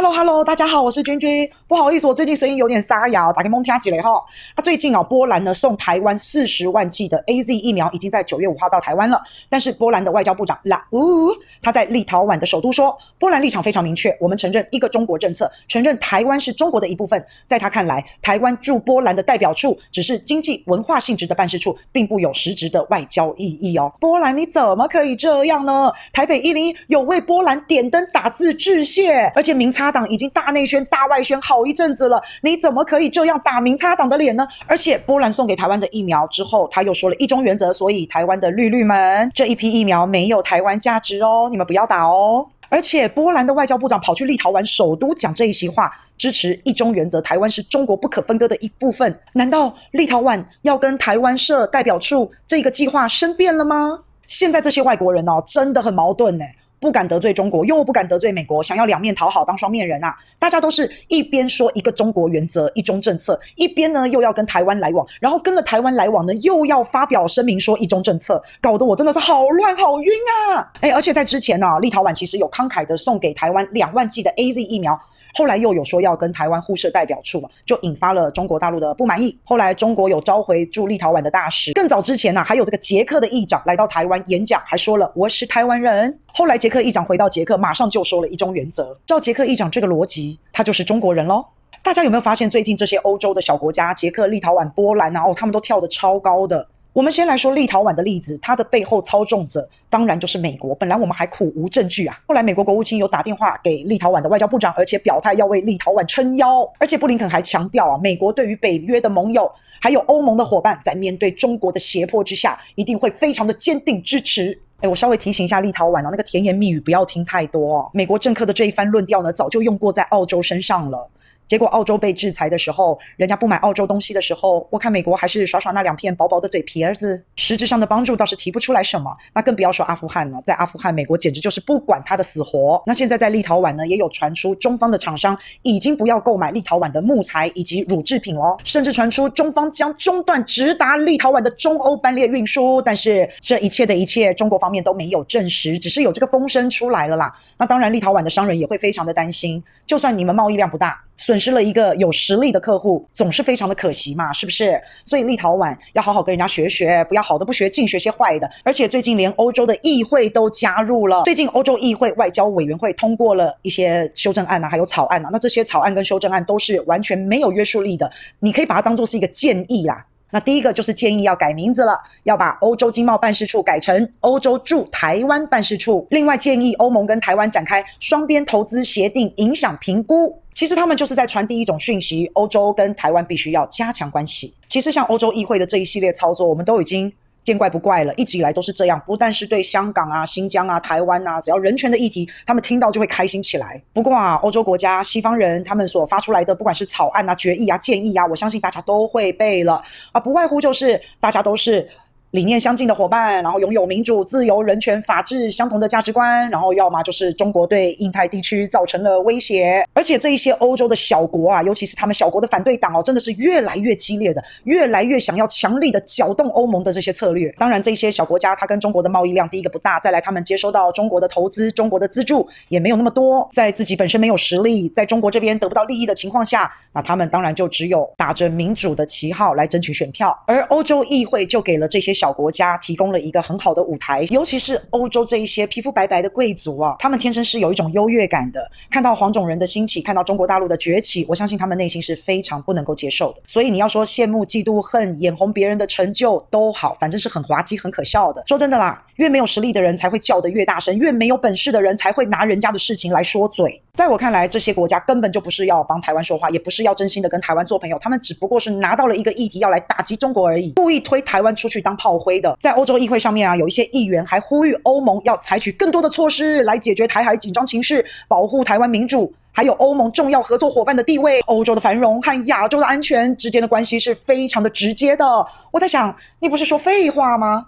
Hello Hello，大家好，我是君君。不好意思，我最近声音有点沙哑，打开蒙听几雷哈。那最近啊，波兰呢送台湾四十万剂的 AZ 疫苗，已经在九月五号到台湾了。但是波兰的外交部长拉乌他在立陶宛的首都说，波兰立场非常明确，我们承认一个中国政策，承认台湾是中国的一部分。在他看来，台湾驻波兰的代表处只是经济文化性质的办事处，并不有实质的外交意义哦。波兰你怎么可以这样呢？台北一零一有为波兰点灯打字致谢，而且明差。党已经大内宣、大外宣好一阵子了，你怎么可以这样打明察党的脸呢？而且波兰送给台湾的疫苗之后，他又说了一中原则，所以台湾的绿绿们这一批疫苗没有台湾价值哦，你们不要打哦。而且波兰的外交部长跑去立陶宛首都讲这一席话，支持一中原则，台湾是中国不可分割的一部分。难道立陶宛要跟台湾设代表处这个计划生变了吗？现在这些外国人哦，真的很矛盾呢。不敢得罪中国，又不敢得罪美国，想要两面讨好，当双面人啊！大家都是一边说一个中国原则、一中政策，一边呢又要跟台湾来往，然后跟了台湾来往呢，又要发表声明说一中政策，搞得我真的是好乱好晕啊！诶，而且在之前呢、啊，立陶宛其实有慷慨的送给台湾两万剂的 AZ 疫苗。后来又有说要跟台湾互设代表处嘛，就引发了中国大陆的不满意。后来中国有召回驻立陶宛的大使。更早之前呢、啊，还有这个捷克的议长来到台湾演讲，还说了我是台湾人。后来捷克议长回到捷克，马上就说了一中原则。照捷克议长这个逻辑，他就是中国人喽。大家有没有发现最近这些欧洲的小国家，捷克、立陶宛、波兰啊，哦，他们都跳得超高的。我们先来说立陶宛的例子，它的背后操纵者当然就是美国。本来我们还苦无证据啊，后来美国国务卿有打电话给立陶宛的外交部长，而且表态要为立陶宛撑腰。而且布林肯还强调啊，美国对于北约的盟友还有欧盟的伙伴，在面对中国的胁迫之下，一定会非常的坚定支持。哎，我稍微提醒一下立陶宛啊，那个甜言蜜语不要听太多哦。美国政客的这一番论调呢，早就用过在澳洲身上了。结果澳洲被制裁的时候，人家不买澳洲东西的时候，我看美国还是耍耍那两片薄薄的嘴皮子，实质上的帮助倒是提不出来什么。那更不要说阿富汗了，在阿富汗，美国简直就是不管他的死活。那现在在立陶宛呢，也有传出中方的厂商已经不要购买立陶宛的木材以及乳制品了，甚至传出中方将中断直达立陶宛的中欧班列运输。但是这一切的一切，中国方面都没有证实，只是有这个风声出来了啦。那当然，立陶宛的商人也会非常的担心，就算你们贸易量不大。损失了一个有实力的客户，总是非常的可惜嘛，是不是？所以立陶宛要好好跟人家学学，不要好的不学，净学些坏的。而且最近连欧洲的议会都加入了，最近欧洲议会外交委员会通过了一些修正案啊，还有草案啊。那这些草案跟修正案都是完全没有约束力的，你可以把它当做是一个建议啦。那第一个就是建议要改名字了，要把欧洲经贸办事处改成欧洲驻台湾办事处。另外建议欧盟跟台湾展开双边投资协定影响评估。其实他们就是在传递一种讯息，欧洲跟台湾必须要加强关系。其实像欧洲议会的这一系列操作，我们都已经。见怪不怪了，一直以来都是这样。不但是对香港啊、新疆啊、台湾啊，只要人权的议题，他们听到就会开心起来。不过啊，欧洲国家、西方人他们所发出来的，不管是草案啊、决议啊、建议啊，我相信大家都会背了啊，不外乎就是大家都是。理念相近的伙伴，然后拥有民主、自由、人权、法治相同的价值观，然后要么就是中国对印太地区造成了威胁，而且这一些欧洲的小国啊，尤其是他们小国的反对党哦，真的是越来越激烈的，越来越想要强力的搅动欧盟的这些策略。当然，这些小国家它跟中国的贸易量第一个不大，再来他们接收到中国的投资、中国的资助也没有那么多，在自己本身没有实力，在中国这边得不到利益的情况下，那他们当然就只有打着民主的旗号来争取选票，而欧洲议会就给了这些。小国家提供了一个很好的舞台，尤其是欧洲这一些皮肤白白的贵族啊，他们天生是有一种优越感的。看到黄种人的兴起，看到中国大陆的崛起，我相信他们内心是非常不能够接受的。所以你要说羡慕、嫉妒、恨、眼红别人的成就都好，反正是很滑稽、很可笑的。说真的啦，越没有实力的人才会叫得越大声，越没有本事的人才会拿人家的事情来说嘴。在我看来，这些国家根本就不是要帮台湾说话，也不是要真心的跟台湾做朋友，他们只不过是拿到了一个议题要来打击中国而已，故意推台湾出去当炮。炮灰的，在欧洲议会上面啊，有一些议员还呼吁欧盟要采取更多的措施来解决台海紧张情势，保护台湾民主，还有欧盟重要合作伙伴的地位。欧洲的繁荣和亚洲的安全之间的关系是非常的直接的。我在想，你不是说废话吗？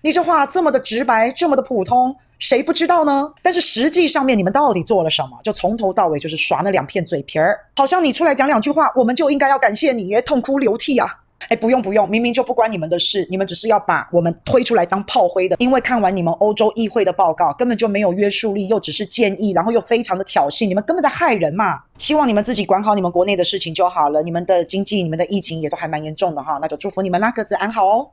你这话这么的直白，这么的普通，谁不知道呢？但是实际上面你们到底做了什么？就从头到尾就是耍那两片嘴皮儿，好像你出来讲两句话，我们就应该要感谢你，痛哭流涕啊。哎，不用不用，明明就不关你们的事，你们只是要把我们推出来当炮灰的。因为看完你们欧洲议会的报告，根本就没有约束力，又只是建议，然后又非常的挑衅，你们根本在害人嘛。希望你们自己管好你们国内的事情就好了。你们的经济、你们的疫情也都还蛮严重的哈，那就祝福你们啦，各自安好哦。